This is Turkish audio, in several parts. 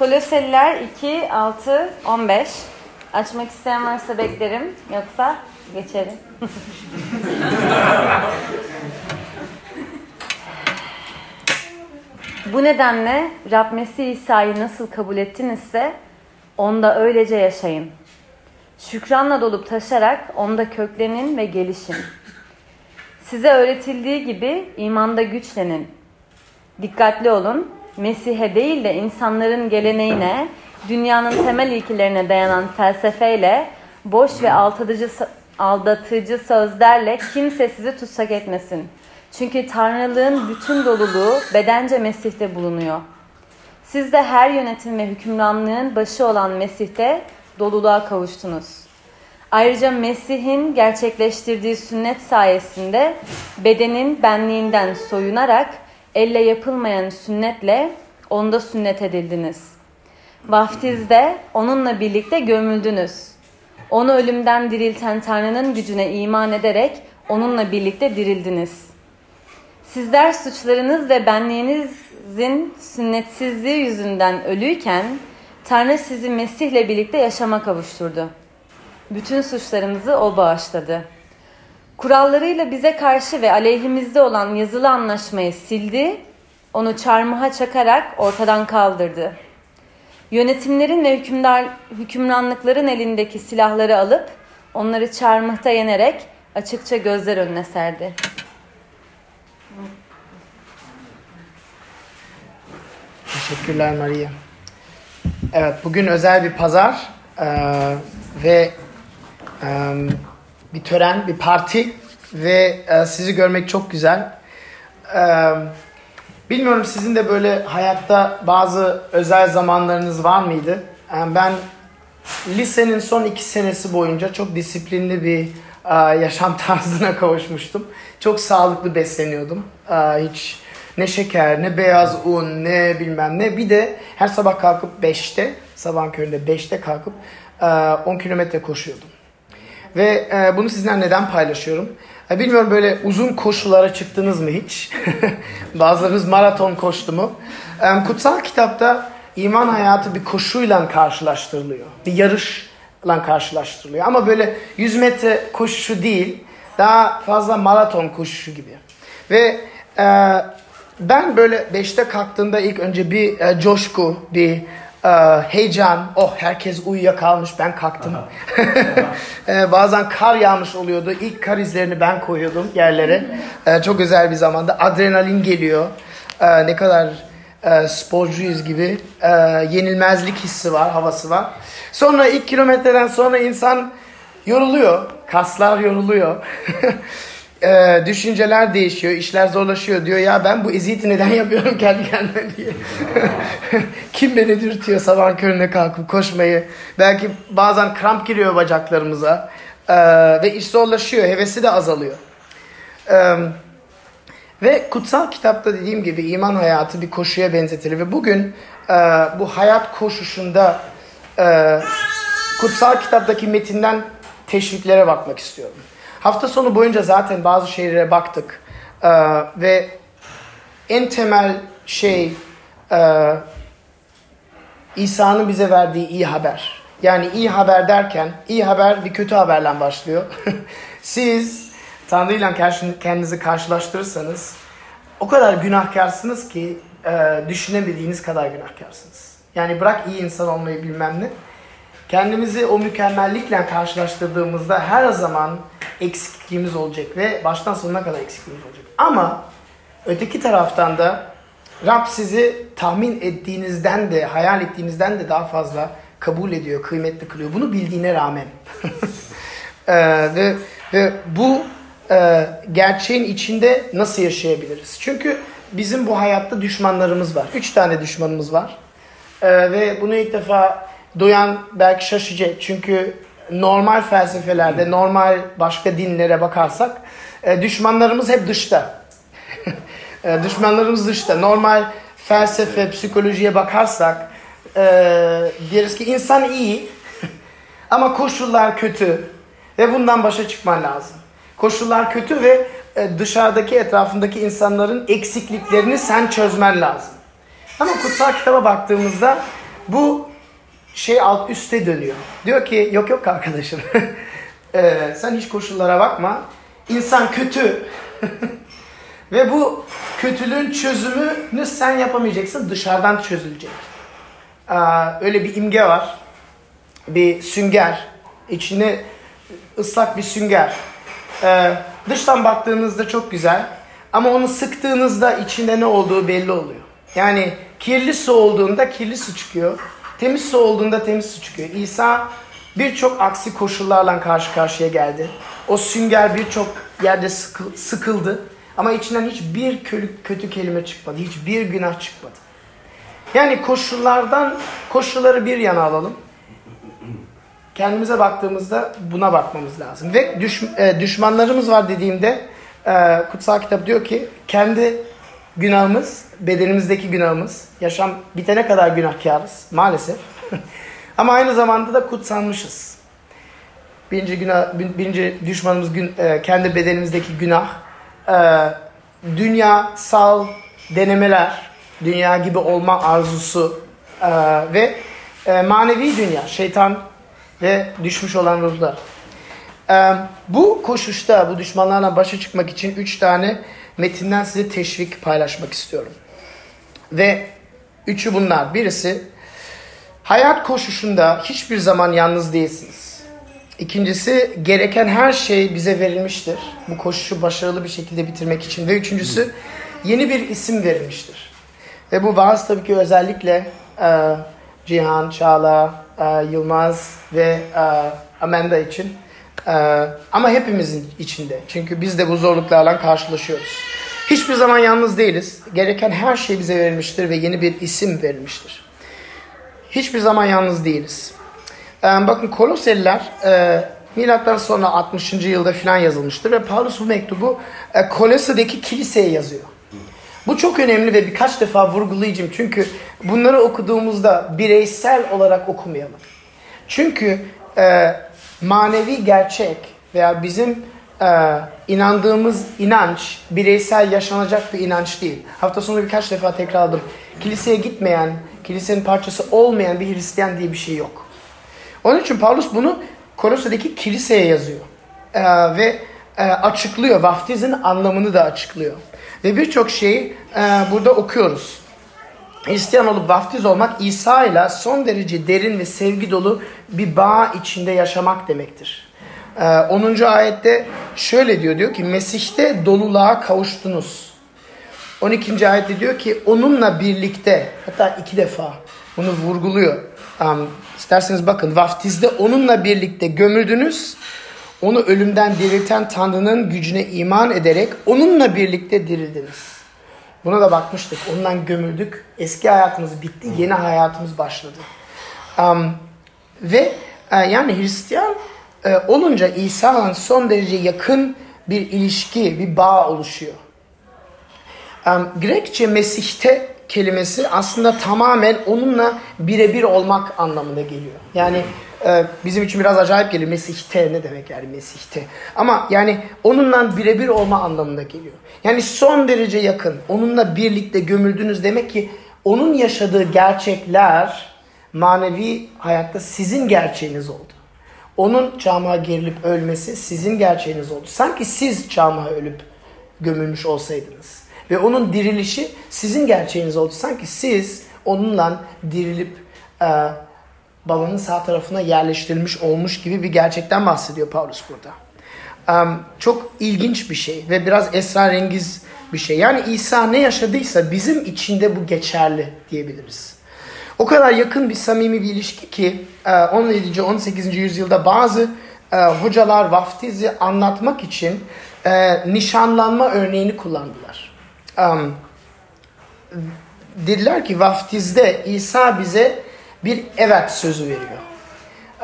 Koloseliler 2, 6, 15. Açmak isteyen varsa beklerim. Yoksa geçerim. Bu nedenle Rab Mesih İsa'yı nasıl kabul ettinizse onda öylece yaşayın. Şükranla dolup taşarak onda köklenin ve gelişin. Size öğretildiği gibi imanda güçlenin. Dikkatli olun, Mesih'e değil de insanların geleneğine, dünyanın temel ilkelerine dayanan felsefeyle, boş ve aldatıcı, aldatıcı sözlerle kimse sizi tutsak etmesin. Çünkü Tanrılığın bütün doluluğu bedence Mesih'te bulunuyor. Siz de her yönetim ve hükümranlığın başı olan Mesih'te doluluğa kavuştunuz. Ayrıca Mesih'in gerçekleştirdiği sünnet sayesinde bedenin benliğinden soyunarak elle yapılmayan sünnetle onda sünnet edildiniz. Vaftizde onunla birlikte gömüldünüz. Onu ölümden dirilten Tanrı'nın gücüne iman ederek onunla birlikte dirildiniz. Sizler suçlarınız ve benliğinizin sünnetsizliği yüzünden ölüyken Tanrı sizi Mesih'le birlikte yaşama kavuşturdu. Bütün suçlarımızı o bağışladı. Kurallarıyla bize karşı ve aleyhimizde olan yazılı anlaşmayı sildi, onu çarmıha çakarak ortadan kaldırdı. Yönetimlerin ve hükümdar, hükümranlıkların elindeki silahları alıp onları çarmıhta yenerek açıkça gözler önüne serdi. Teşekkürler Maria. Evet bugün özel bir pazar ee, ve e, bir tören, bir parti ve e, sizi görmek çok güzel. E, bilmiyorum sizin de böyle hayatta bazı özel zamanlarınız var mıydı? E, ben lisenin son iki senesi boyunca çok disiplinli bir e, yaşam tarzına kavuşmuştum. Çok sağlıklı besleniyordum. E, hiç ne şeker, ne beyaz un, ne bilmem ne. Bir de her sabah kalkıp 5'te, sabah köründe 5'te kalkıp 10 kilometre koşuyordum. Ve e, bunu sizinle neden paylaşıyorum? E, bilmiyorum böyle uzun koşulara çıktınız mı hiç? Bazılarınız maraton koştu mu? E, kutsal kitapta iman hayatı bir koşuyla karşılaştırılıyor. Bir yarışla karşılaştırılıyor. Ama böyle 100 metre koşuşu değil, daha fazla maraton koşuşu gibi. Ve e, ben böyle 5'te kalktığımda ilk önce bir e, coşku, bir heyecan, oh herkes uyuyakalmış ben kalktım. e, bazen kar yağmış oluyordu. İlk kar izlerini ben koyuyordum yerlere. E, çok özel bir zamanda. Adrenalin geliyor. Ne kadar e, sporcuyuz gibi. E, yenilmezlik hissi var, havası var. Sonra ilk kilometreden sonra insan yoruluyor. Kaslar yoruluyor. e, düşünceler değişiyor, işler zorlaşıyor diyor ya ben bu eziyeti neden yapıyorum kendi kendime diye. Kim beni dürtüyor sabah köründe kalkıp koşmayı. Belki bazen kramp giriyor bacaklarımıza e, ve iş zorlaşıyor, hevesi de azalıyor. E, ve kutsal kitapta dediğim gibi iman hayatı bir koşuya benzetilir ve bugün e, bu hayat koşuşunda e, kutsal kitaptaki metinden teşviklere bakmak istiyorum. Hafta sonu boyunca zaten bazı şeylere baktık. Ee, ve en temel şey e, İsa'nın bize verdiği iyi haber. Yani iyi haber derken iyi haber bir kötü haberle başlıyor. Siz Tanrı ile kendinizi karşılaştırırsanız o kadar günahkarsınız ki e, düşünemediğiniz kadar günahkarsınız. Yani bırak iyi insan olmayı bilmem ne. Kendimizi o mükemmellikle karşılaştırdığımızda her zaman eksikliğimiz olacak ve baştan sonuna kadar eksikliğimiz olacak. Ama öteki taraftan da Rab sizi tahmin ettiğinizden de, hayal ettiğinizden de daha fazla kabul ediyor, kıymetli kılıyor. Bunu bildiğine rağmen. ee, ve, ve bu e, gerçeğin içinde nasıl yaşayabiliriz? Çünkü bizim bu hayatta düşmanlarımız var. Üç tane düşmanımız var. Ee, ve bunu ilk defa duyan belki şaşacak. Çünkü normal felsefelerde, normal başka dinlere bakarsak e, düşmanlarımız hep dışta. e, düşmanlarımız dışta. Normal felsefe, psikolojiye bakarsak e, deriz ki insan iyi ama koşullar kötü ve bundan başa çıkman lazım. Koşullar kötü ve e, dışarıdaki etrafındaki insanların eksikliklerini sen çözmen lazım. Ama kutsal kitaba baktığımızda bu şey alt üste dönüyor. Diyor ki yok yok arkadaşım. Ee, sen hiç koşullara bakma. İnsan kötü. Ve bu kötülüğün çözümünü sen yapamayacaksın. Dışarıdan çözülecek. Ee, öyle bir imge var. Bir sünger. İçine ıslak bir sünger. Ee, dıştan baktığınızda çok güzel. Ama onu sıktığınızda içinde ne olduğu belli oluyor. Yani kirli su olduğunda kirli su çıkıyor. Temiz su olduğunda temiz su çıkıyor. İsa birçok aksi koşullarla karşı karşıya geldi. O sünger birçok yerde sıkıldı. Ama içinden hiçbir kötü kelime çıkmadı. Hiçbir günah çıkmadı. Yani koşullardan, koşulları bir yana alalım. Kendimize baktığımızda buna bakmamız lazım. Ve düş, e, düşmanlarımız var dediğimde e, kutsal kitap diyor ki kendi günahımız, bedenimizdeki günahımız, yaşam bitene kadar günahkarız maalesef. Ama aynı zamanda da kutsanmışız. Birinci, günah, birinci düşmanımız gün, e, kendi bedenimizdeki günah. E, dünya, sal, denemeler, dünya gibi olma arzusu e, ve e, manevi dünya, şeytan ve düşmüş olan ruhlar. E, bu koşuşta, bu düşmanlarla başa çıkmak için üç tane metinden size teşvik paylaşmak istiyorum. Ve üçü bunlar. Birisi hayat koşuşunda hiçbir zaman yalnız değilsiniz. İkincisi gereken her şey bize verilmiştir. Bu koşuşu başarılı bir şekilde bitirmek için. Ve üçüncüsü yeni bir isim verilmiştir. Ve bu vaaz tabii ki özellikle e, Cihan, Çağla, e, Yılmaz ve e, Amanda için. E, ama hepimizin içinde. Çünkü biz de bu zorluklarla karşılaşıyoruz. Hiçbir zaman yalnız değiliz. Gereken her şey bize verilmiştir ve yeni bir isim verilmiştir. Hiçbir zaman yalnız değiliz. Ee, bakın Koloseliler e, milattan sonra 60. yılda filan yazılmıştır ve Paulus bu mektubu e, Kolose'deki kiliseye yazıyor. Bu çok önemli ve birkaç defa vurgulayacağım çünkü bunları okuduğumuzda bireysel olarak okumayalım. Çünkü e, manevi gerçek veya bizim e, inandığımız inanç bireysel yaşanacak bir inanç değil. Hafta sonu birkaç defa tekrarladım. Kiliseye gitmeyen, kilisenin parçası olmayan bir Hristiyan diye bir şey yok. Onun için Paulus bunu Kolose'deki kiliseye yazıyor. E, ve e, açıklıyor. Vaftizin anlamını da açıklıyor. Ve birçok şeyi e, burada okuyoruz. Hristiyan olup vaftiz olmak İsa ile son derece derin ve sevgi dolu bir bağ içinde yaşamak demektir. 10. Ee, ayette şöyle diyor diyor ki Mesih'te doluluğa kavuştunuz. 12. ayette diyor ki onunla birlikte hatta iki defa bunu vurguluyor. Um, isterseniz bakın vaftizde onunla birlikte gömüldünüz. Onu ölümden dirilten Tanrı'nın gücüne iman ederek onunla birlikte dirildiniz. Buna da bakmıştık. Ondan gömüldük. Eski hayatımız bitti. Yeni hayatımız başladı. Um, ve e, yani Hristiyan e, olunca İsa'nın son derece yakın bir ilişki, bir bağ oluşuyor. Um, Grekçe Mesih'te kelimesi aslında tamamen onunla birebir olmak anlamına geliyor. Yani e, bizim için biraz acayip geliyor. Mesih'te ne demek yani Mesih'te. Ama yani onunla birebir olma anlamına geliyor. Yani son derece yakın. Onunla birlikte gömüldünüz demek ki onun yaşadığı gerçekler manevi hayatta sizin gerçeğiniz oldu. Onun çamağa gerilip ölmesi sizin gerçeğiniz oldu. Sanki siz çamağa ölüp gömülmüş olsaydınız. Ve onun dirilişi sizin gerçeğiniz oldu. Sanki siz onunla dirilip e, babanın sağ tarafına yerleştirilmiş olmuş gibi bir gerçekten bahsediyor Paulus burada. Çok ilginç bir şey ve biraz esrarengiz bir şey. Yani İsa ne yaşadıysa bizim içinde bu geçerli diyebiliriz. O kadar yakın bir samimi bir ilişki ki 17. E, 18. yüzyılda bazı e, hocalar vaftizi anlatmak için e, nişanlanma örneğini kullandılar. Dediler ki vaftizde İsa bize bir evet sözü veriyor.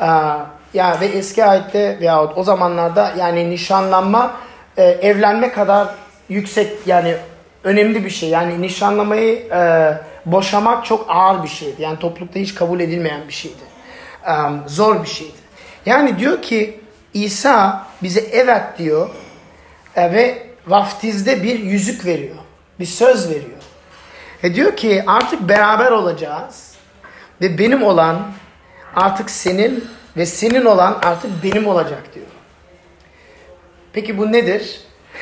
Uh, ya ve eski ayette veyahut o zamanlarda yani nişanlanma e, evlenme kadar yüksek yani önemli bir şey. Yani nişanlamayı e, boşamak çok ağır bir şeydi. Yani toplulukta hiç kabul edilmeyen bir şeydi. E, zor bir şeydi. Yani diyor ki İsa bize evet diyor e, ve vaftizde bir yüzük veriyor. Bir söz veriyor. E diyor ki artık beraber olacağız. Ve benim olan artık senin ve senin olan artık benim olacak diyor. Peki bu nedir?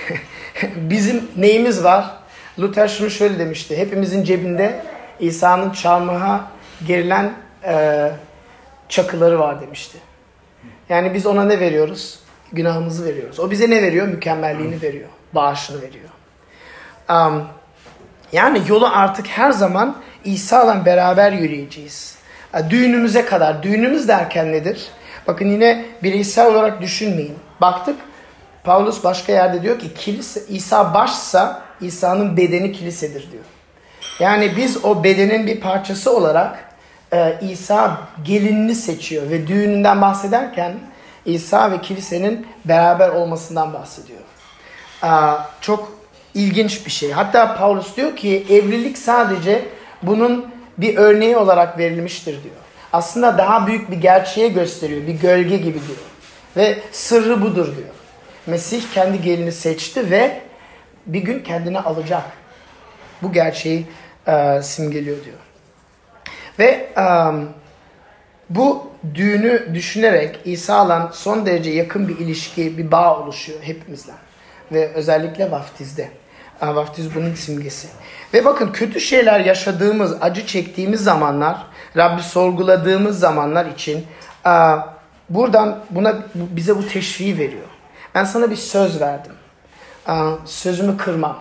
Bizim neyimiz var? Luther şunu şöyle demişti. Hepimizin cebinde İsa'nın çarmıha gerilen e, çakıları var demişti. Yani biz ona ne veriyoruz? Günahımızı veriyoruz. O bize ne veriyor? Mükemmelliğini veriyor. Bağışını veriyor. Um, yani yolu artık her zaman İsa'la beraber yürüyeceğiz. Düğünümüze kadar. Düğünümüz derken nedir? Bakın yine bireysel olarak düşünmeyin. Baktık Paulus başka yerde diyor ki kilise İsa başsa İsa'nın bedeni kilisedir diyor. Yani biz o bedenin bir parçası olarak e, İsa gelinini seçiyor ve düğününden bahsederken İsa ve kilisenin beraber olmasından bahsediyor. E, çok ilginç bir şey. Hatta Paulus diyor ki evlilik sadece bunun bir örneği olarak verilmiştir diyor. Aslında daha büyük bir gerçeğe gösteriyor. Bir gölge gibi diyor. Ve sırrı budur diyor. Mesih kendi gelini seçti ve bir gün kendine alacak. Bu gerçeği e, simgeliyor diyor. Ve um, bu düğünü düşünerek İsa'la son derece yakın bir ilişki, bir bağ oluşuyor hepimizle. Ve özellikle vaftizde. Vaftiz bunun simgesi. Ve bakın kötü şeyler yaşadığımız, acı çektiğimiz zamanlar, Rabbi sorguladığımız zamanlar için buradan buna bize bu teşviği veriyor. Ben sana bir söz verdim. Sözümü kırmam.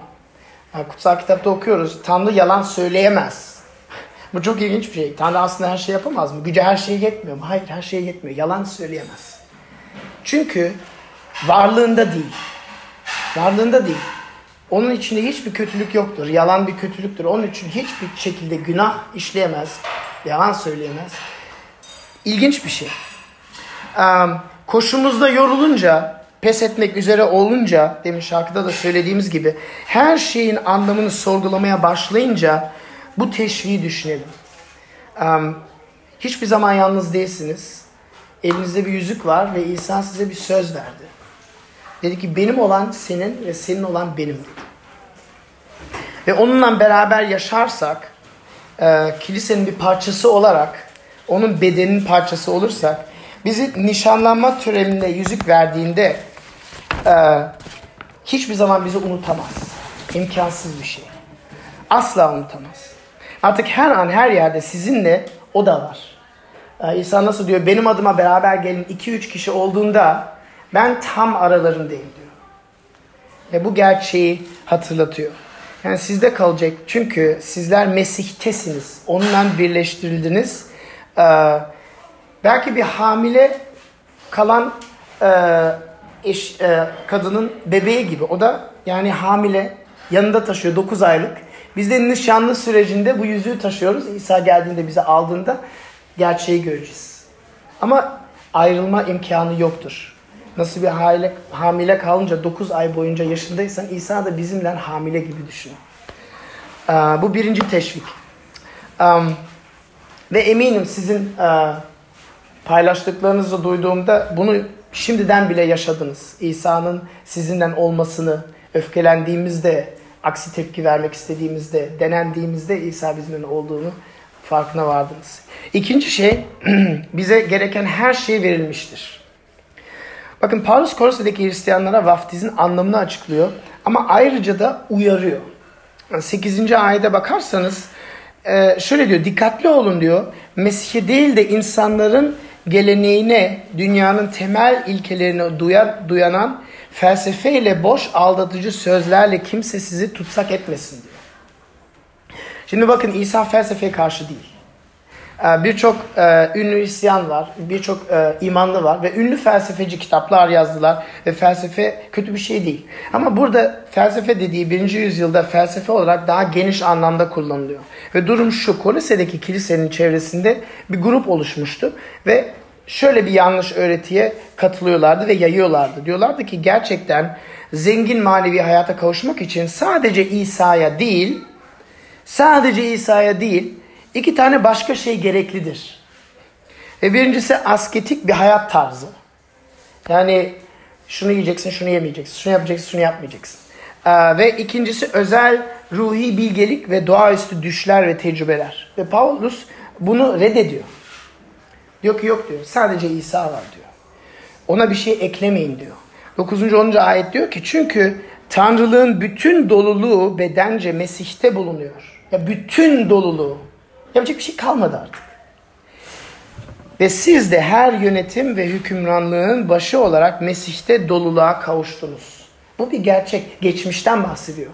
Kutsal kitapta okuyoruz. Tanrı yalan söyleyemez. Bu çok ilginç bir şey. Tanrı aslında her şey yapamaz mı? Gücü her şeye yetmiyor mu? Hayır her şeye yetmiyor. Yalan söyleyemez. Çünkü varlığında değil. Varlığında değil. Onun içinde hiçbir kötülük yoktur. Yalan bir kötülüktür. Onun için hiçbir şekilde günah işleyemez. Yalan söyleyemez. İlginç bir şey. koşumuzda yorulunca, pes etmek üzere olunca, demin şarkıda da söylediğimiz gibi, her şeyin anlamını sorgulamaya başlayınca bu teşviği düşünelim. hiçbir zaman yalnız değilsiniz. Elinizde bir yüzük var ve İsa size bir söz verdi. Dedi ki benim olan senin ve senin olan benim. Ve onunla beraber yaşarsak, e, kilisenin bir parçası olarak, onun bedeninin parçası olursak, bizi nişanlanma töreninde yüzük verdiğinde e, hiçbir zaman bizi unutamaz. İmkansız bir şey. Asla unutamaz. Artık her an her yerde sizinle o da var. Ee, İsa nasıl diyor? Benim adıma beraber gelin 2-3 kişi olduğunda ben tam aralarındayım diyor. Ve bu gerçeği hatırlatıyor. Yani sizde kalacak çünkü sizler Mesih'tesiniz. Onunla birleştirildiniz. Ee, belki bir hamile kalan e, eş, e, kadının bebeği gibi. O da yani hamile yanında taşıyor 9 aylık. Biz de nişanlı sürecinde bu yüzüğü taşıyoruz. İsa geldiğinde bize aldığında gerçeği göreceğiz. Ama ayrılma imkanı yoktur. Nasıl bir hamile, hamile kalınca 9 ay boyunca yaşındaysan İsa da bizimle hamile gibi düşün. Ee, bu birinci teşvik. Um, ve eminim sizin uh, paylaştıklarınızı duyduğumda bunu şimdiden bile yaşadınız. İsa'nın sizinden olmasını, öfkelendiğimizde, aksi tepki vermek istediğimizde, denendiğimizde İsa bizimle olduğunu farkına vardınız. İkinci şey, bize gereken her şey verilmiştir. Bakın Paulus Kolose'deki Hristiyanlara vaftizin anlamını açıklıyor ama ayrıca da uyarıyor. 8. ayete bakarsanız e, şöyle diyor dikkatli olun diyor. Mesih'e değil de insanların geleneğine, dünyanın temel ilkelerine duyar, duyanan felsefeyle boş aldatıcı sözlerle kimse sizi tutsak etmesin diyor. Şimdi bakın İsa felsefeye karşı değil. Ee, birçok e, ünlü isyan var, birçok e, imanlı var ve ünlü felsefeci kitaplar yazdılar ve felsefe kötü bir şey değil. Ama burada felsefe dediği birinci yüzyılda felsefe olarak daha geniş anlamda kullanılıyor. Ve durum şu, Kolose'deki kilisenin çevresinde bir grup oluşmuştu ve şöyle bir yanlış öğretiye katılıyorlardı ve yayıyorlardı. Diyorlardı ki gerçekten zengin manevi hayata kavuşmak için sadece İsa'ya değil, sadece İsa'ya değil, iki tane başka şey gereklidir. Ve birincisi asketik bir hayat tarzı. Yani şunu yiyeceksin, şunu yemeyeceksin, şunu yapacaksın, şunu yapmayacaksın. Ee, ve ikincisi özel ruhi bilgelik ve doğaüstü düşler ve tecrübeler. Ve Paulus bunu reddediyor. Diyor ki yok diyor. Sadece İsa var diyor. Ona bir şey eklemeyin diyor. 9. 10. ayet diyor ki çünkü Tanrılığın bütün doluluğu bedence Mesih'te bulunuyor. Ya bütün doluluğu. Yapacak bir şey kalmadı artık. Ve siz de her yönetim ve hükümranlığın başı olarak Mesih'te doluluğa kavuştunuz. Bu bir gerçek. Geçmişten bahsediyor.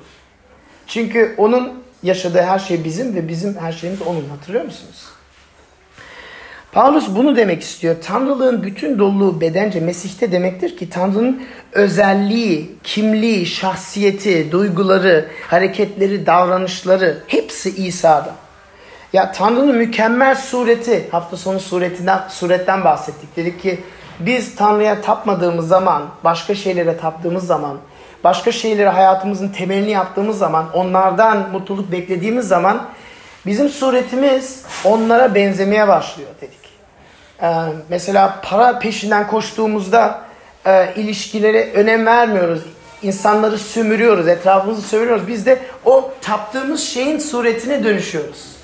Çünkü onun yaşadığı her şey bizim ve bizim her şeyimiz onun. Hatırlıyor musunuz? Paulus bunu demek istiyor. Tanrılığın bütün doluluğu bedence Mesih'te demektir ki Tanrı'nın özelliği, kimliği, şahsiyeti, duyguları, hareketleri, davranışları hepsi İsa'da. Ya Tanrı'nın mükemmel sureti, hafta sonu suretinden, suretten bahsettik. Dedik ki biz Tanrı'ya tapmadığımız zaman, başka şeylere taptığımız zaman, başka şeyleri hayatımızın temelini yaptığımız zaman, onlardan mutluluk beklediğimiz zaman bizim suretimiz onlara benzemeye başlıyor dedik. Ee, mesela para peşinden koştuğumuzda e, ilişkilere önem vermiyoruz. İnsanları sömürüyoruz, etrafımızı sömürüyoruz. Biz de o taptığımız şeyin suretine dönüşüyoruz.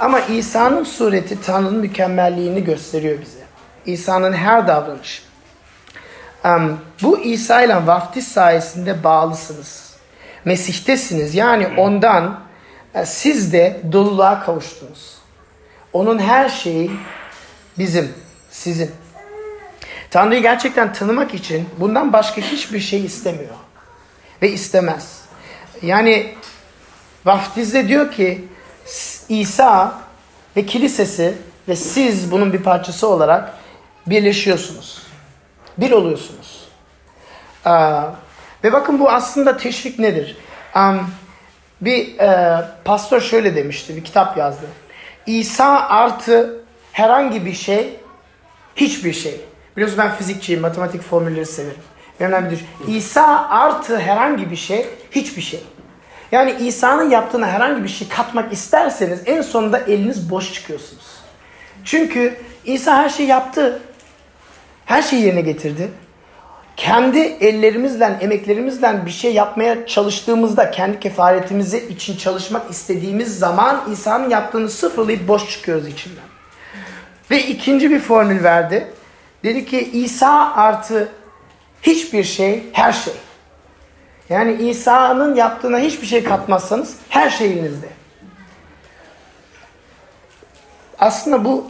Ama İsa'nın sureti Tanrı'nın mükemmelliğini gösteriyor bize. İsa'nın her davranışı. Um, bu İsa ile vaftiz sayesinde bağlısınız. Mesih'tesiniz. Yani ondan e, siz de doluluğa kavuştunuz. Onun her şeyi bizim, sizin. Tanrı'yı gerçekten tanımak için bundan başka hiçbir şey istemiyor. Ve istemez. Yani vaftizde diyor ki İsa ve kilisesi ve siz bunun bir parçası olarak birleşiyorsunuz. Bir oluyorsunuz. Ve bakın bu aslında teşvik nedir? Bir e, pastör şöyle demişti, bir kitap yazdı. İsa artı herhangi bir şey, hiçbir şey. Biliyorsunuz ben fizikçiyim, matematik formülleri severim. Önemli bir İsa artı herhangi bir şey, hiçbir şey. Yani İsa'nın yaptığına herhangi bir şey katmak isterseniz en sonunda eliniz boş çıkıyorsunuz. Çünkü İsa her şeyi yaptı. Her şeyi yerine getirdi. Kendi ellerimizle, emeklerimizle bir şey yapmaya çalıştığımızda, kendi kefaretimizi için çalışmak istediğimiz zaman İsa'nın yaptığını sıfırlayıp boş çıkıyoruz içinden. Ve ikinci bir formül verdi. Dedi ki İsa artı hiçbir şey, her şey. Yani İsa'nın yaptığına hiçbir şey katmazsanız her şey elinizde. Aslında bu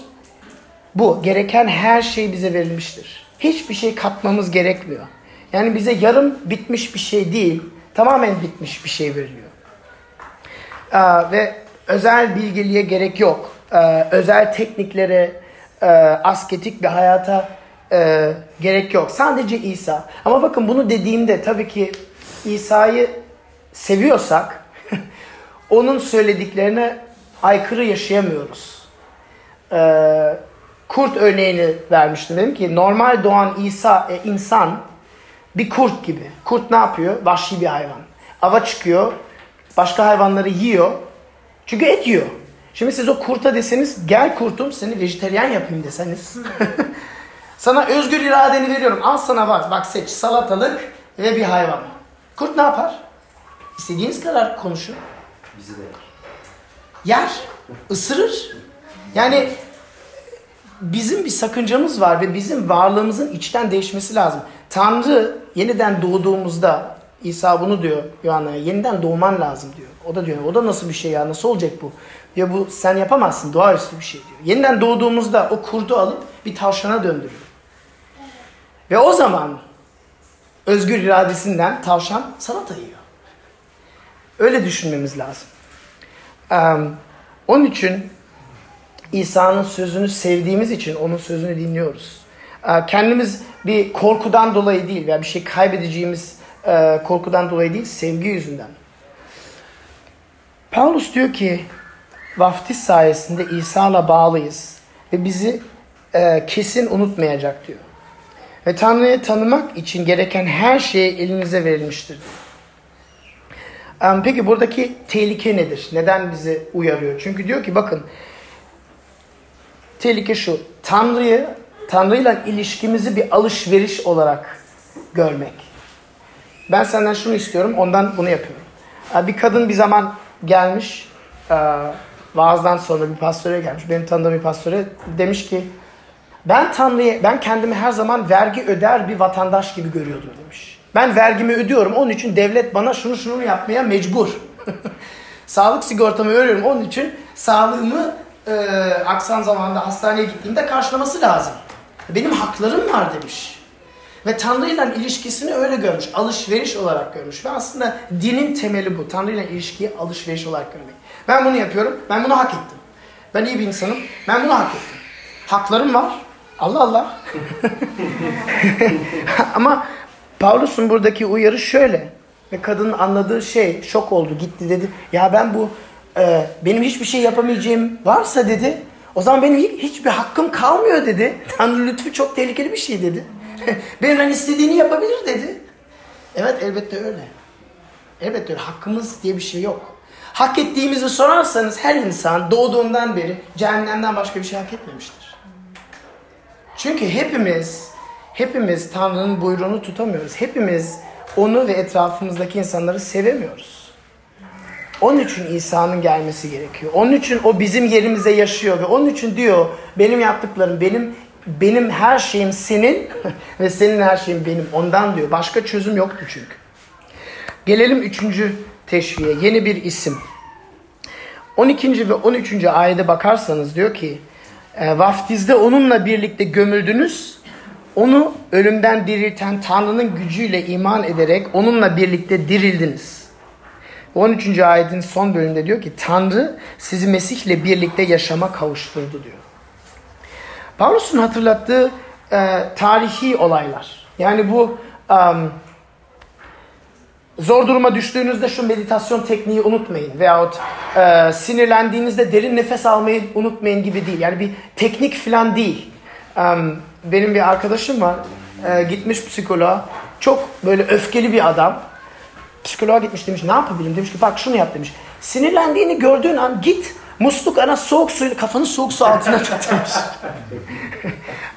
bu gereken her şey bize verilmiştir. Hiçbir şey katmamız gerekmiyor. Yani bize yarım bitmiş bir şey değil, tamamen bitmiş bir şey veriliyor. Ee, ve özel bilgiliğe gerek yok. Ee, özel tekniklere, e, asketik bir hayata e, gerek yok. Sadece İsa. Ama bakın bunu dediğimde tabii ki İsa'yı seviyorsak onun söylediklerine aykırı yaşayamıyoruz. Ee, kurt örneğini vermiştim. Dedim ki normal doğan İsa e, insan bir kurt gibi. Kurt ne yapıyor? Vahşi bir hayvan. Ava çıkıyor. Başka hayvanları yiyor. Çünkü et yiyor. Şimdi siz o kurta deseniz gel kurtum seni vejeteryan yapayım deseniz. sana özgür iradeni veriyorum. Al sana var. Bak seç salatalık ve bir hayvan. Kurt ne yapar? İstediğiniz kadar konuşun. Bizi de Yer, ısırır. Yani bizim bir sakıncamız var ve bizim varlığımızın içten değişmesi lazım. Tanrı yeniden doğduğumuzda İsa bunu diyor Yohanna'ya yeniden doğman lazım diyor. O da diyor o da nasıl bir şey ya nasıl olacak bu? Diyor bu sen yapamazsın doğaüstü bir şey diyor. Yeniden doğduğumuzda o kurdu alıp bir tavşana döndürüyor. Ve o zaman özgür iradesinden tavşan salata yiyor. Öyle düşünmemiz lazım. Onun için İsa'nın sözünü sevdiğimiz için onun sözünü dinliyoruz. Kendimiz bir korkudan dolayı değil veya bir şey kaybedeceğimiz uh, korkudan dolayı değil, sevgi yüzünden. Paulus diyor ki vaftiz sayesinde İsa'la bağlıyız ve bizi uh, kesin unutmayacak diyor. Ve Tanrı'yı tanımak için gereken her şey elinize verilmiştir. Peki buradaki tehlike nedir? Neden bizi uyarıyor? Çünkü diyor ki bakın tehlike şu. Tanrı'yı Tanrı'yla ilişkimizi bir alışveriş olarak görmek. Ben senden şunu istiyorum, ondan bunu yapıyorum. Bir kadın bir zaman gelmiş vaazdan sonra bir pastöre gelmiş. Benim tanıdığım bir pastöre demiş ki ben Tanrı'ya, ben kendimi her zaman vergi öder bir vatandaş gibi görüyordum demiş. Ben vergimi ödüyorum. Onun için devlet bana şunu şunu yapmaya mecbur. Sağlık sigortamı veriyorum. Onun için sağlığımı e, aksan zamanında hastaneye gittiğimde karşılaması lazım. Benim haklarım var demiş. Ve Tanrı ile ilişkisini öyle görmüş. Alışveriş olarak görmüş. Ve aslında dinin temeli bu. Tanrı ile ilişkiyi alışveriş olarak görmek. Ben bunu yapıyorum. Ben bunu hak ettim. Ben iyi bir insanım. Ben bunu hak ettim. Haklarım var. Allah Allah. Ama Paulus'un buradaki uyarı şöyle. Ve kadının anladığı şey şok oldu. Gitti dedi. Ya ben bu e, benim hiçbir şey yapamayacağım varsa dedi. O zaman benim hiçbir hakkım kalmıyor dedi. Tanrı lütfu çok tehlikeli bir şey dedi. Benimle istediğini yapabilir dedi. Evet elbette öyle. Elbette öyle. Hakkımız diye bir şey yok. Hak ettiğimizi sorarsanız her insan doğduğundan beri cehennemden başka bir şey hak etmemiştir. Çünkü hepimiz hepimiz Tanrı'nın buyruğunu tutamıyoruz. Hepimiz onu ve etrafımızdaki insanları sevemiyoruz. Onun için İsa'nın gelmesi gerekiyor. Onun için o bizim yerimize yaşıyor ve onun için diyor benim yaptıklarım, benim benim her şeyim senin ve senin her şeyin benim. Ondan diyor. Başka çözüm yoktu çünkü. Gelelim üçüncü teşviğe. Yeni bir isim. 12. ve 13. ayete bakarsanız diyor ki e, vaftizde onunla birlikte gömüldünüz. Onu ölümden dirilten Tanrı'nın gücüyle iman ederek onunla birlikte dirildiniz. 13. ayetin son bölümünde diyor ki Tanrı sizi Mesih'le birlikte yaşama kavuşturdu diyor. Paulus'un hatırlattığı e, tarihi olaylar. Yani bu um, zor duruma düştüğünüzde şu meditasyon tekniği unutmayın. Veyahut e, sinirlendiğinizde derin nefes almayı unutmayın gibi değil. Yani bir teknik falan değil. Um, benim bir arkadaşım var. E, gitmiş psikoloğa. Çok böyle öfkeli bir adam. Psikoloğa gitmiş demiş ne yapabilirim? Demiş ki bak şunu yap demiş. Sinirlendiğini gördüğün an git musluk ana soğuk suyu kafanı soğuk su altına tut demiş.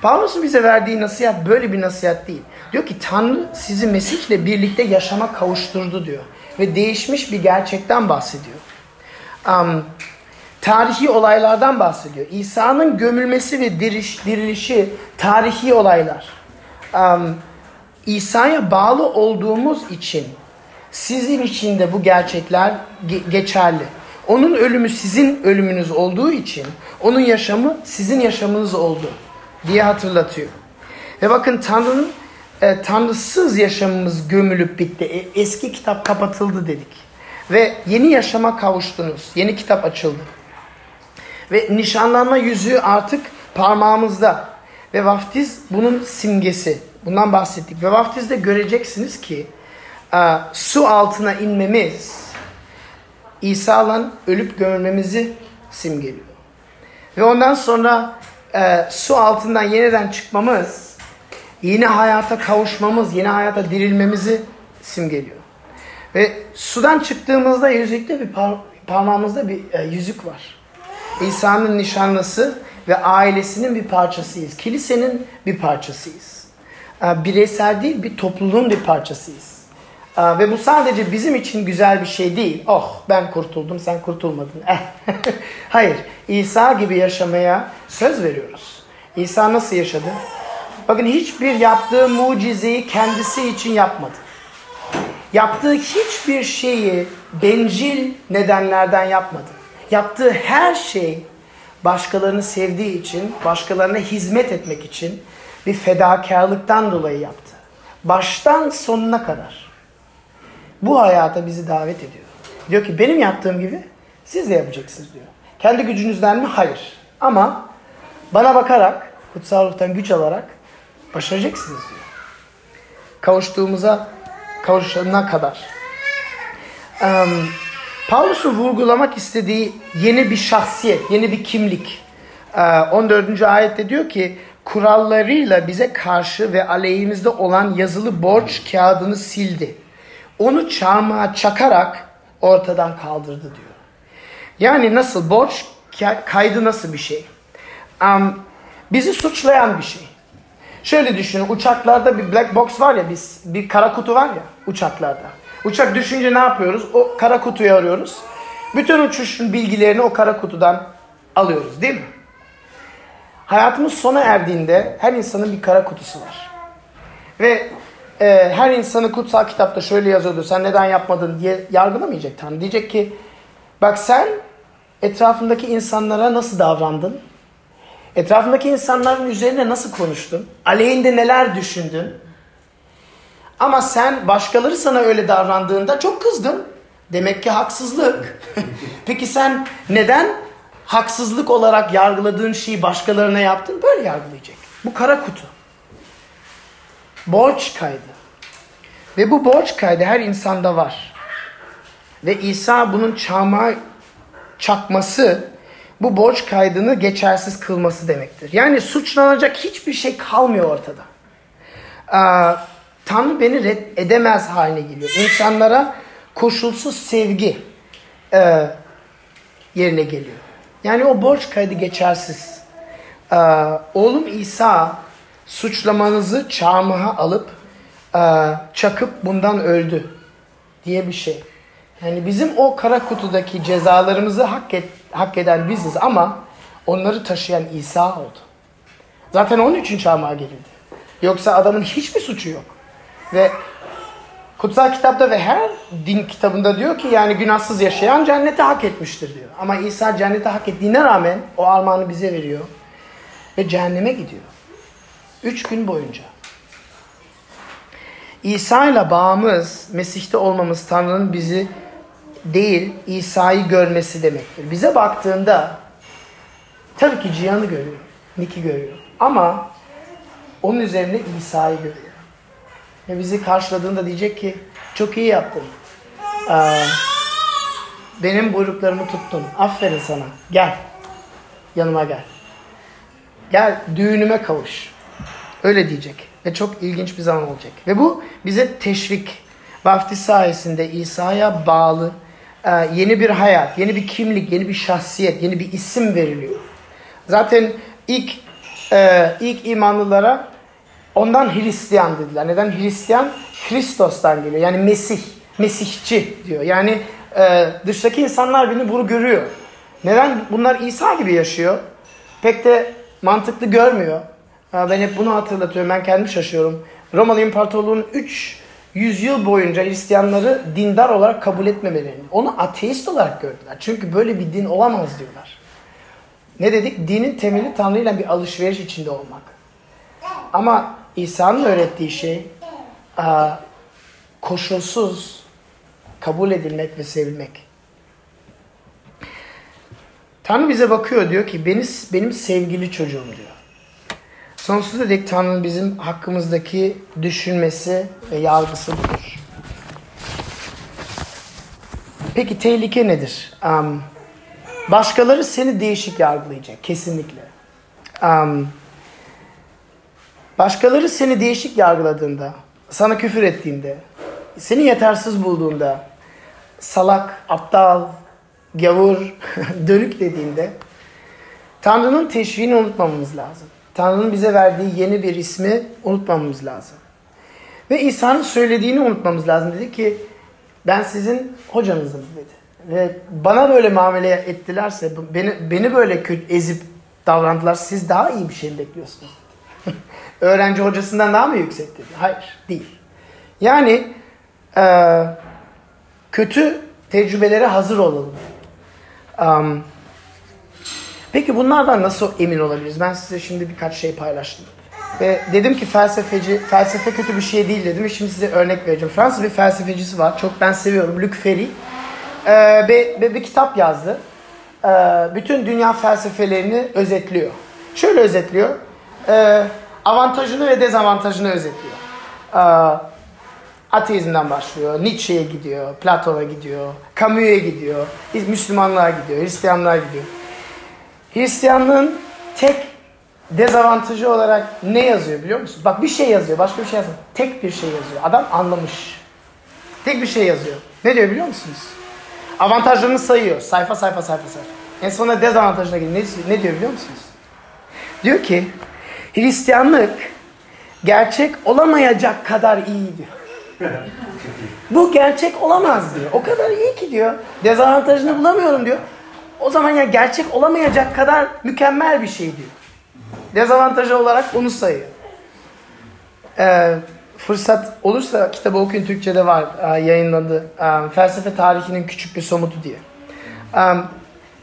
Paulus'un bize verdiği nasihat böyle bir nasihat değil. Diyor ki Tanrı sizi Mesih'le birlikte yaşama kavuşturdu diyor. Ve değişmiş bir gerçekten bahsediyor. Um, tarihi olaylardan bahsediyor. İsa'nın gömülmesi ve diriş, dirilişi tarihi olaylar. Um, İsa'ya bağlı olduğumuz için sizin için de bu gerçekler ge- geçerli. Onun ölümü sizin ölümünüz olduğu için onun yaşamı sizin yaşamınız oldu diye hatırlatıyor. Ve bakın Tanrı'nın e, tanrısız yaşamımız gömülüp bitti. E, eski kitap kapatıldı dedik. Ve yeni yaşama kavuştunuz. Yeni kitap açıldı. Ve nişanlanma yüzüğü artık parmağımızda. Ve vaftiz bunun simgesi. Bundan bahsettik. Ve vaftizde göreceksiniz ki e, su altına inmemiz İsa'la ölüp gömülmemizi simgeliyor. Ve ondan sonra e, su altından yeniden çıkmamız, yeni hayata kavuşmamız, yeni hayata dirilmemizi simgeliyor. Ve sudan çıktığımızda yüzükte bir par parmağımızda bir e, yüzük var. İsa'nın nişanlısı ve ailesinin bir parçasıyız. Kilisenin bir parçasıyız. E, bireysel değil bir topluluğun bir parçasıyız. E, ve bu sadece bizim için güzel bir şey değil. Oh ben kurtuldum sen kurtulmadın. Hayır İsa gibi yaşamaya söz veriyoruz. İsa nasıl yaşadı? Bakın hiçbir yaptığı mucizeyi kendisi için yapmadı. Yaptığı hiçbir şeyi bencil nedenlerden yapmadı. Yaptığı her şey başkalarını sevdiği için, başkalarına hizmet etmek için bir fedakarlıktan dolayı yaptı. Baştan sonuna kadar. Bu hayata bizi davet ediyor. Diyor ki benim yaptığım gibi siz de yapacaksınız diyor. Kendi gücünüzden mi? Hayır. Ama bana bakarak, kutsal ruhtan güç alarak başaracaksınız diyor. Kavuştuğumuza, kavuşana kadar. Um, Paulus'un vurgulamak istediği yeni bir şahsiyet, yeni bir kimlik. Uh, 14. ayette diyor ki, kurallarıyla bize karşı ve aleyhimizde olan yazılı borç kağıdını sildi. Onu çarmıha çakarak ortadan kaldırdı diyor. Yani nasıl borç kaydı nasıl bir şey? Um, bizi suçlayan bir şey. Şöyle düşünün uçaklarda bir black box var ya biz bir kara kutu var ya uçaklarda. Uçak düşünce ne yapıyoruz? O kara kutuyu arıyoruz. Bütün uçuşun bilgilerini o kara kutudan alıyoruz değil mi? Hayatımız sona erdiğinde her insanın bir kara kutusu var. Ve e, her insanı kutsal kitapta şöyle yazıyordu sen neden yapmadın diye yargılamayacak Tanrı. Diyecek ki bak sen etrafındaki insanlara nasıl davrandın? Etrafındaki insanların üzerine nasıl konuştun? Aleyhinde neler düşündün? Ama sen başkaları sana öyle davrandığında çok kızdın. Demek ki haksızlık. Peki sen neden haksızlık olarak yargıladığın şeyi başkalarına yaptın? Böyle yargılayacak. Bu kara kutu. Borç kaydı. Ve bu borç kaydı her insanda var. Ve İsa bunun çamağı çakması bu borç kaydını geçersiz kılması demektir. Yani suçlanacak hiçbir şey kalmıyor ortada. Ee, Tanrı beni red edemez haline geliyor. İnsanlara koşulsuz sevgi e, yerine geliyor. Yani o borç kaydı geçersiz. Ee, oğlum İsa suçlamanızı çarmıha alıp e, çakıp bundan öldü diye bir şey. Yani bizim o kara kutudaki cezalarımızı hak, et, hak eden biziz ama onları taşıyan İsa oldu. Zaten onun için çarmıha gerildi. Yoksa adamın hiçbir suçu yok. Ve kutsal kitapta ve her din kitabında diyor ki yani günahsız yaşayan cennete hak etmiştir diyor. Ama İsa cennete hak ettiğine rağmen o armağanı bize veriyor. Ve cehenneme gidiyor. Üç gün boyunca. İsa ile bağımız, Mesih'te olmamız Tanrı'nın bizi değil İsa'yı görmesi demektir. Bize baktığında tabii ki Cihan'ı görüyor, Nick'i görüyor. Ama onun üzerine İsa'yı görüyor. Ve bizi karşıladığında diyecek ki çok iyi yaptın. Ee, benim buyruklarımı tuttun. Aferin sana. Gel. Yanıma gel. Gel düğünüme kavuş. Öyle diyecek. Ve çok ilginç bir zaman olacak. Ve bu bize teşvik. Vaftiz sayesinde İsa'ya bağlı e, yeni bir hayat, yeni bir kimlik, yeni bir şahsiyet, yeni bir isim veriliyor. Zaten ilk e, ilk imanlılara ondan Hristiyan dediler. Neden Hristiyan? Kristos'tan geliyor. Yani Mesih, Mesihçi diyor. Yani e, dıştaki insanlar beni bunu görüyor. Neden? Bunlar İsa gibi yaşıyor. Pek de mantıklı görmüyor. Ben hep bunu hatırlatıyorum. Ben kendim şaşıyorum. Romalı İmparatorluğu'nun 3 yüzyıl boyunca Hristiyanları dindar olarak kabul etmemelerini, onu ateist olarak gördüler. Çünkü böyle bir din olamaz diyorlar. Ne dedik? Dinin temeli Tanrı ile bir alışveriş içinde olmak. Ama İsa'nın öğrettiği şey koşulsuz kabul edilmek ve sevilmek. Tanrı bize bakıyor diyor ki benim, benim sevgili çocuğum diyor. Sonsuza dek Tanrı'nın bizim hakkımızdaki düşünmesi ve yargısı budur. Peki tehlike nedir? Um, başkaları seni değişik yargılayacak kesinlikle. Um, başkaları seni değişik yargıladığında, sana küfür ettiğinde, seni yetersiz bulduğunda, salak, aptal, gavur, dönük dediğinde Tanrı'nın teşviğini unutmamamız lazım. Tanrı'nın bize verdiği yeni bir ismi unutmamamız lazım. Ve İsa'nın söylediğini unutmamız lazım. Dedi ki ben sizin hocanızım dedi. Ve bana böyle muamele ettilerse, beni, beni böyle kötü, ezip davrandılar, siz daha iyi bir şey mi bekliyorsunuz? Öğrenci hocasından daha mı yüksek dedi. Hayır, değil. Yani e, kötü tecrübelere hazır olalım. Um, Peki bunlardan nasıl emin olabiliriz? Ben size şimdi birkaç şey paylaştım. Ve dedim ki felsefeci, felsefe kötü bir şey değil dedim. Şimdi size örnek vereceğim. Fransız bir felsefecisi var. Çok ben seviyorum. Luc Ferry. Ee, bir, bir, bir kitap yazdı. Ee, bütün dünya felsefelerini özetliyor. Şöyle özetliyor. Ee, avantajını ve dezavantajını özetliyor. Ee, ateizmden başlıyor. Nietzsche'ye gidiyor. Platon'a gidiyor. Camus'e gidiyor. Müslümanlığa gidiyor. Hristiyanlığa gidiyor. Hristiyanlığın tek dezavantajı olarak ne yazıyor biliyor musunuz? Bak bir şey yazıyor, başka bir şey yazmıyor. Tek bir şey yazıyor. Adam anlamış. Tek bir şey yazıyor. Ne diyor biliyor musunuz? Avantajlarını sayıyor. Sayfa sayfa sayfa sayfa. En sonunda dezavantajına geliyor. Ne, ne diyor biliyor musunuz? Diyor ki Hristiyanlık gerçek olamayacak kadar iyi diyor. Bu gerçek olamaz diyor. O kadar iyi ki diyor. Dezavantajını bulamıyorum diyor. O zaman ya gerçek olamayacak kadar mükemmel bir şey diyor. Dezavantajı olarak onu sayıyor. Ee, fırsat olursa kitabı okuyun Türkçe'de var e, yayınlandı. E, felsefe tarihinin küçük bir somutu diye. E,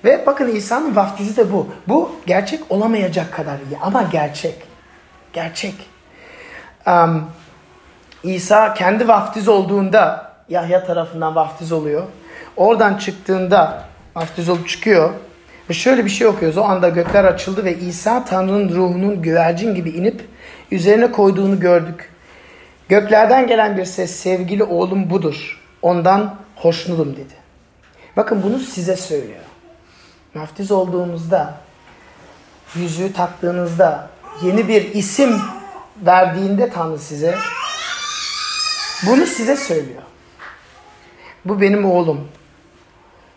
ve bakın İsa'nın vaftizi de bu. Bu gerçek olamayacak kadar iyi ama gerçek. Gerçek. E, İsa kendi vaftiz olduğunda Yahya tarafından vaftiz oluyor. Oradan çıktığında vaftiz olup çıkıyor. Ve şöyle bir şey okuyoruz. O anda gökler açıldı ve İsa Tanrı'nın ruhunun güvercin gibi inip üzerine koyduğunu gördük. Göklerden gelen bir ses sevgili oğlum budur. Ondan hoşnutum dedi. Bakın bunu size söylüyor. Vaftiz olduğumuzda, yüzüğü taktığınızda, yeni bir isim verdiğinde Tanrı size bunu size söylüyor. Bu benim oğlum.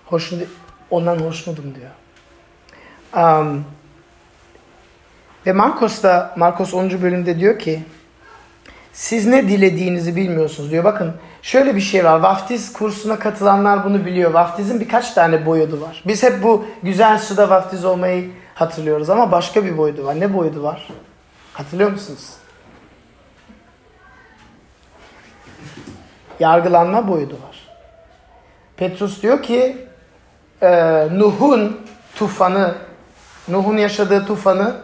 Hoşnut, ondan hoşnutum diyor. Um, ve Marcos da Marcos 10. bölümde diyor ki siz ne dilediğinizi bilmiyorsunuz diyor. Bakın şöyle bir şey var. Vaftiz kursuna katılanlar bunu biliyor. Vaftizin birkaç tane boyutu var. Biz hep bu güzel suda vaftiz olmayı hatırlıyoruz ama başka bir boyutu var. Ne boyutu var? Hatırlıyor musunuz? Yargılanma boyutu var. Petrus diyor ki e, Nuh'un tufanı, Nuh'un yaşadığı tufanı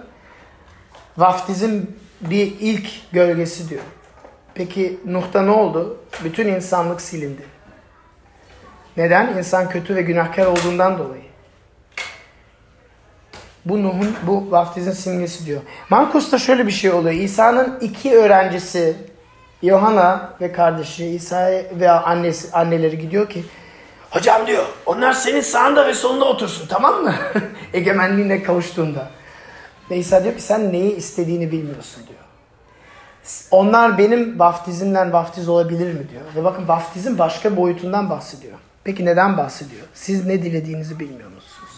vaftizin bir ilk gölgesi diyor. Peki Nuh'ta ne oldu? Bütün insanlık silindi. Neden? İnsan kötü ve günahkar olduğundan dolayı. Bu Nuh'un, bu vaftizin simgesi diyor. Markus'ta şöyle bir şey oluyor. İsa'nın iki öğrencisi, Yohana ve kardeşi İsa veya annesi, anneleri gidiyor ki Hocam diyor onlar senin sağında ve solunda otursun tamam mı? Egemenliğine kavuştuğunda. İsa diyor ki sen neyi istediğini bilmiyorsun diyor. Onlar benim vaftizimden vaftiz olabilir mi diyor. Ve bakın vaftizin başka boyutundan bahsediyor. Peki neden bahsediyor? Siz ne dilediğinizi bilmiyor musunuz?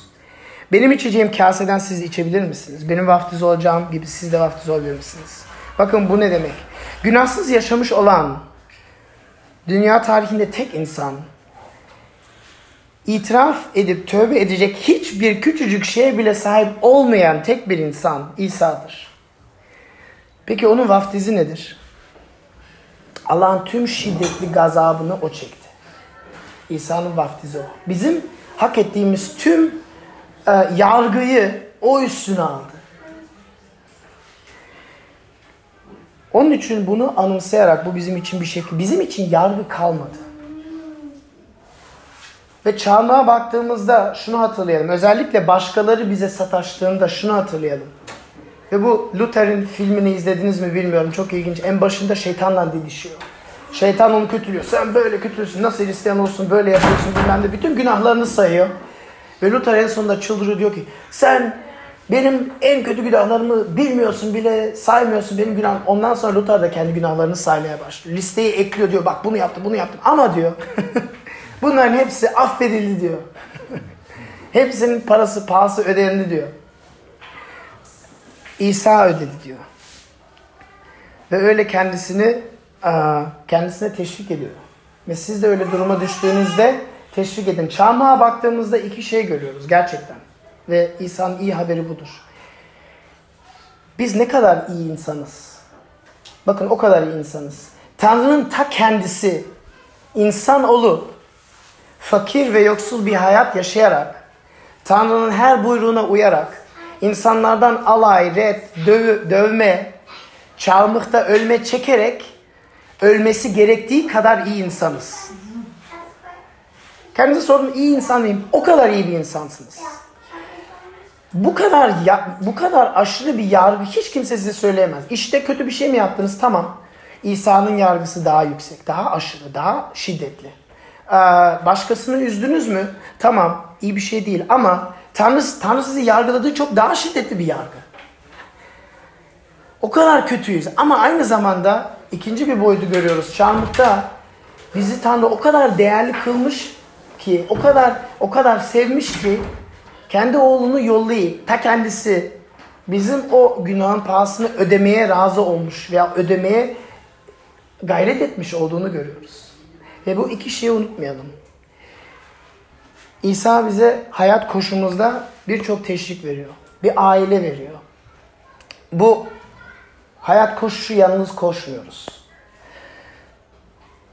Benim içeceğim kaseden siz içebilir misiniz? Benim vaftiz olacağım gibi siz de vaftiz olabilir misiniz? Bakın bu ne demek? Günahsız yaşamış olan dünya tarihinde tek insan itiraf edip tövbe edecek hiçbir küçücük şeye bile sahip olmayan tek bir insan İsa'dır. Peki onun vaftizi nedir? Allah'ın tüm şiddetli gazabını o çekti. İsa'nın vaftizi o. Bizim hak ettiğimiz tüm e, yargıyı o üstüne aldı. Onun için bunu anımsayarak bu bizim için bir şey. Bizim için yargı kalmadı. Ve çarmıha baktığımızda şunu hatırlayalım. Özellikle başkaları bize sataştığında şunu hatırlayalım. Ve bu Luther'in filmini izlediniz mi bilmiyorum. Çok ilginç. En başında şeytanla didişiyor. Şeytan onu kötülüyor. Sen böyle kötüsün. Nasıl Hristiyan olsun? Böyle yapıyorsun bilmem de. Bütün günahlarını sayıyor. Ve Luther en sonunda çıldırıyor. Diyor ki sen benim en kötü günahlarımı bilmiyorsun bile saymıyorsun benim günah. Ondan sonra Luther da kendi günahlarını saymaya başlıyor. Listeyi ekliyor diyor. Bak bunu yaptım bunu yaptım. Ama diyor bunların hepsi affedildi diyor. Hepsinin parası pahası ödendi diyor. İsa ödedi diyor. Ve öyle kendisini kendisine teşvik ediyor. Ve siz de öyle duruma düştüğünüzde teşvik edin. Çarmıha baktığımızda iki şey görüyoruz gerçekten. Ve İsa'nın iyi haberi budur. Biz ne kadar iyi insanız. Bakın o kadar iyi insanız. Tanrı'nın ta kendisi insan olup fakir ve yoksul bir hayat yaşayarak Tanrı'nın her buyruğuna uyarak insanlardan alay, ret, döv, dövme, çarmıhta ölme çekerek ölmesi gerektiği kadar iyi insanız. Kendinize sorun iyi insan mıyım? O kadar iyi bir insansınız. Bu kadar ya, bu kadar aşırı bir yargı hiç kimse size söyleyemez. İşte kötü bir şey mi yaptınız? Tamam. İsa'nın yargısı daha yüksek, daha aşırı, daha şiddetli. Ee, başkasını üzdünüz mü? Tamam, iyi bir şey değil ama Tanrı, Tanrı sizi yargıladığı çok daha şiddetli bir yargı. O kadar kötüyüz ama aynı zamanda ikinci bir boyutu görüyoruz. Çarmıhta bizi Tanrı o kadar değerli kılmış ki, o kadar o kadar sevmiş ki kendi oğlunu yollayıp ta kendisi bizim o günahın pahasını ödemeye razı olmuş veya ödemeye gayret etmiş olduğunu görüyoruz. Ve bu iki şeyi unutmayalım. İsa bize hayat koşumuzda birçok teşvik veriyor. Bir aile veriyor. Bu hayat koşuşu yalnız koşmuyoruz.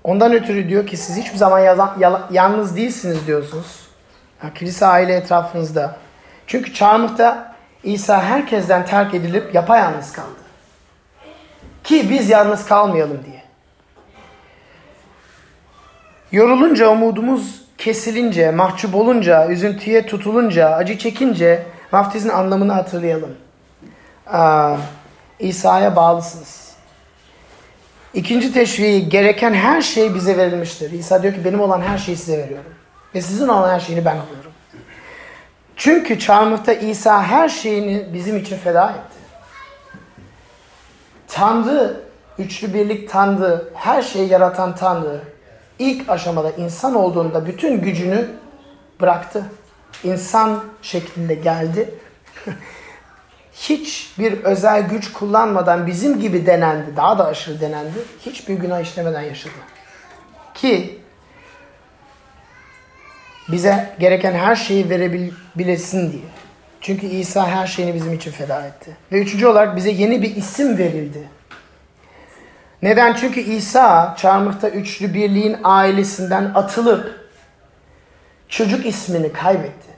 Ondan ötürü diyor ki siz hiçbir zaman yalnız değilsiniz diyorsunuz. Ha, kilise aile etrafınızda. Çünkü çarmıhta İsa herkesten terk edilip yapayalnız kaldı. Ki biz yalnız kalmayalım diye. Yorulunca umudumuz kesilince, mahcup olunca, üzüntüye tutulunca, acı çekince vaftizin anlamını hatırlayalım. Aa, İsa'ya bağlısınız. İkinci teşviği gereken her şey bize verilmiştir. İsa diyor ki benim olan her şeyi size veriyorum. Ve sizin olan her şeyini ben alıyorum. Çünkü çarmıhta İsa her şeyini bizim için feda etti. Tanrı, üçlü birlik Tanrı, her şeyi yaratan Tanrı ilk aşamada insan olduğunda bütün gücünü bıraktı. İnsan şeklinde geldi. Hiçbir özel güç kullanmadan bizim gibi denendi, daha da aşırı denendi. Hiçbir günah işlemeden yaşadı. Ki bize gereken her şeyi verebilesin diye. Çünkü İsa her şeyini bizim için feda etti. Ve üçüncü olarak bize yeni bir isim verildi. Neden? Çünkü İsa çarmıhta üçlü birliğin ailesinden atılıp çocuk ismini kaybetti.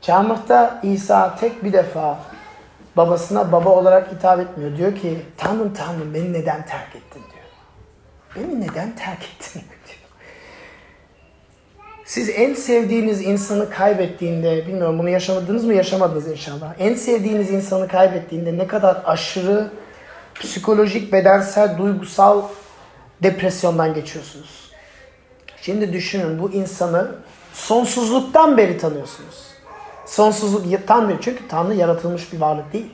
Çarmıhta İsa tek bir defa babasına baba olarak hitap etmiyor. Diyor ki Tanrım Tanrım beni neden terk ettin diyor. Beni neden terk ettin diyor. Siz en sevdiğiniz insanı kaybettiğinde, bilmiyorum bunu yaşamadınız mı yaşamadınız inşallah. En sevdiğiniz insanı kaybettiğinde ne kadar aşırı psikolojik, bedensel, duygusal depresyondan geçiyorsunuz. Şimdi düşünün bu insanı sonsuzluktan beri tanıyorsunuz. Sonsuzluktan beri çünkü Tanrı yaratılmış bir varlık değil.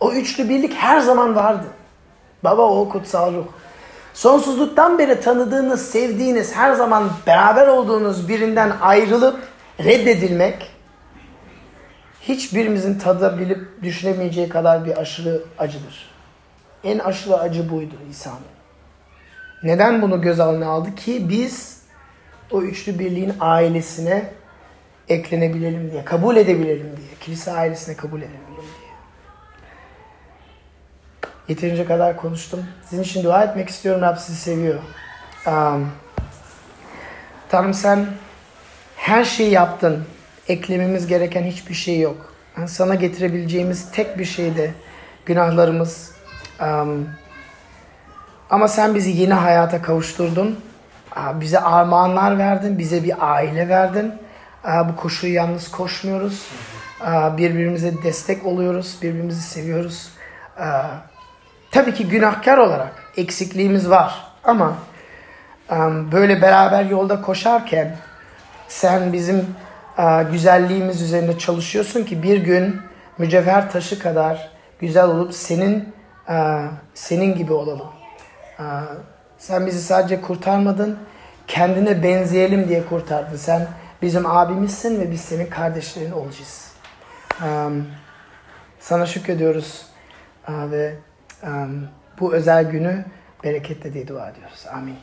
O üçlü birlik her zaman vardı. Baba, oğul, kutsal ruh. Sonsuzluktan beri tanıdığınız, sevdiğiniz, her zaman beraber olduğunuz birinden ayrılıp reddedilmek hiçbirimizin tadabilip düşünemeyeceği kadar bir aşırı acıdır. En aşırı acı buydu İsa'nın. Neden bunu göz alına aldı ki biz o üçlü birliğin ailesine eklenebilelim diye, kabul edebilelim diye, kilise ailesine kabul edebilelim diye. Yeterince kadar konuştum. Sizin için dua etmek istiyorum. Rab sizi seviyor. Um, Tanrım sen her şeyi yaptın. Eklememiz gereken hiçbir şey yok. Yani sana getirebileceğimiz tek bir şey de günahlarımız. Ama sen bizi yeni hayata kavuşturdun. Bize armağanlar verdin. Bize bir aile verdin. Bu koşuyu yalnız koşmuyoruz. Birbirimize destek oluyoruz. Birbirimizi seviyoruz. Tabii ki günahkar olarak eksikliğimiz var. Ama böyle beraber yolda koşarken sen bizim güzelliğimiz üzerinde çalışıyorsun ki bir gün mücevher taşı kadar güzel olup senin senin gibi olalım. Sen bizi sadece kurtarmadın, kendine benzeyelim diye kurtardın. Sen bizim abimizsin ve biz senin kardeşlerin olacağız. Sana şükrediyoruz ve bu özel günü bereketle diye dua ediyoruz. Amin.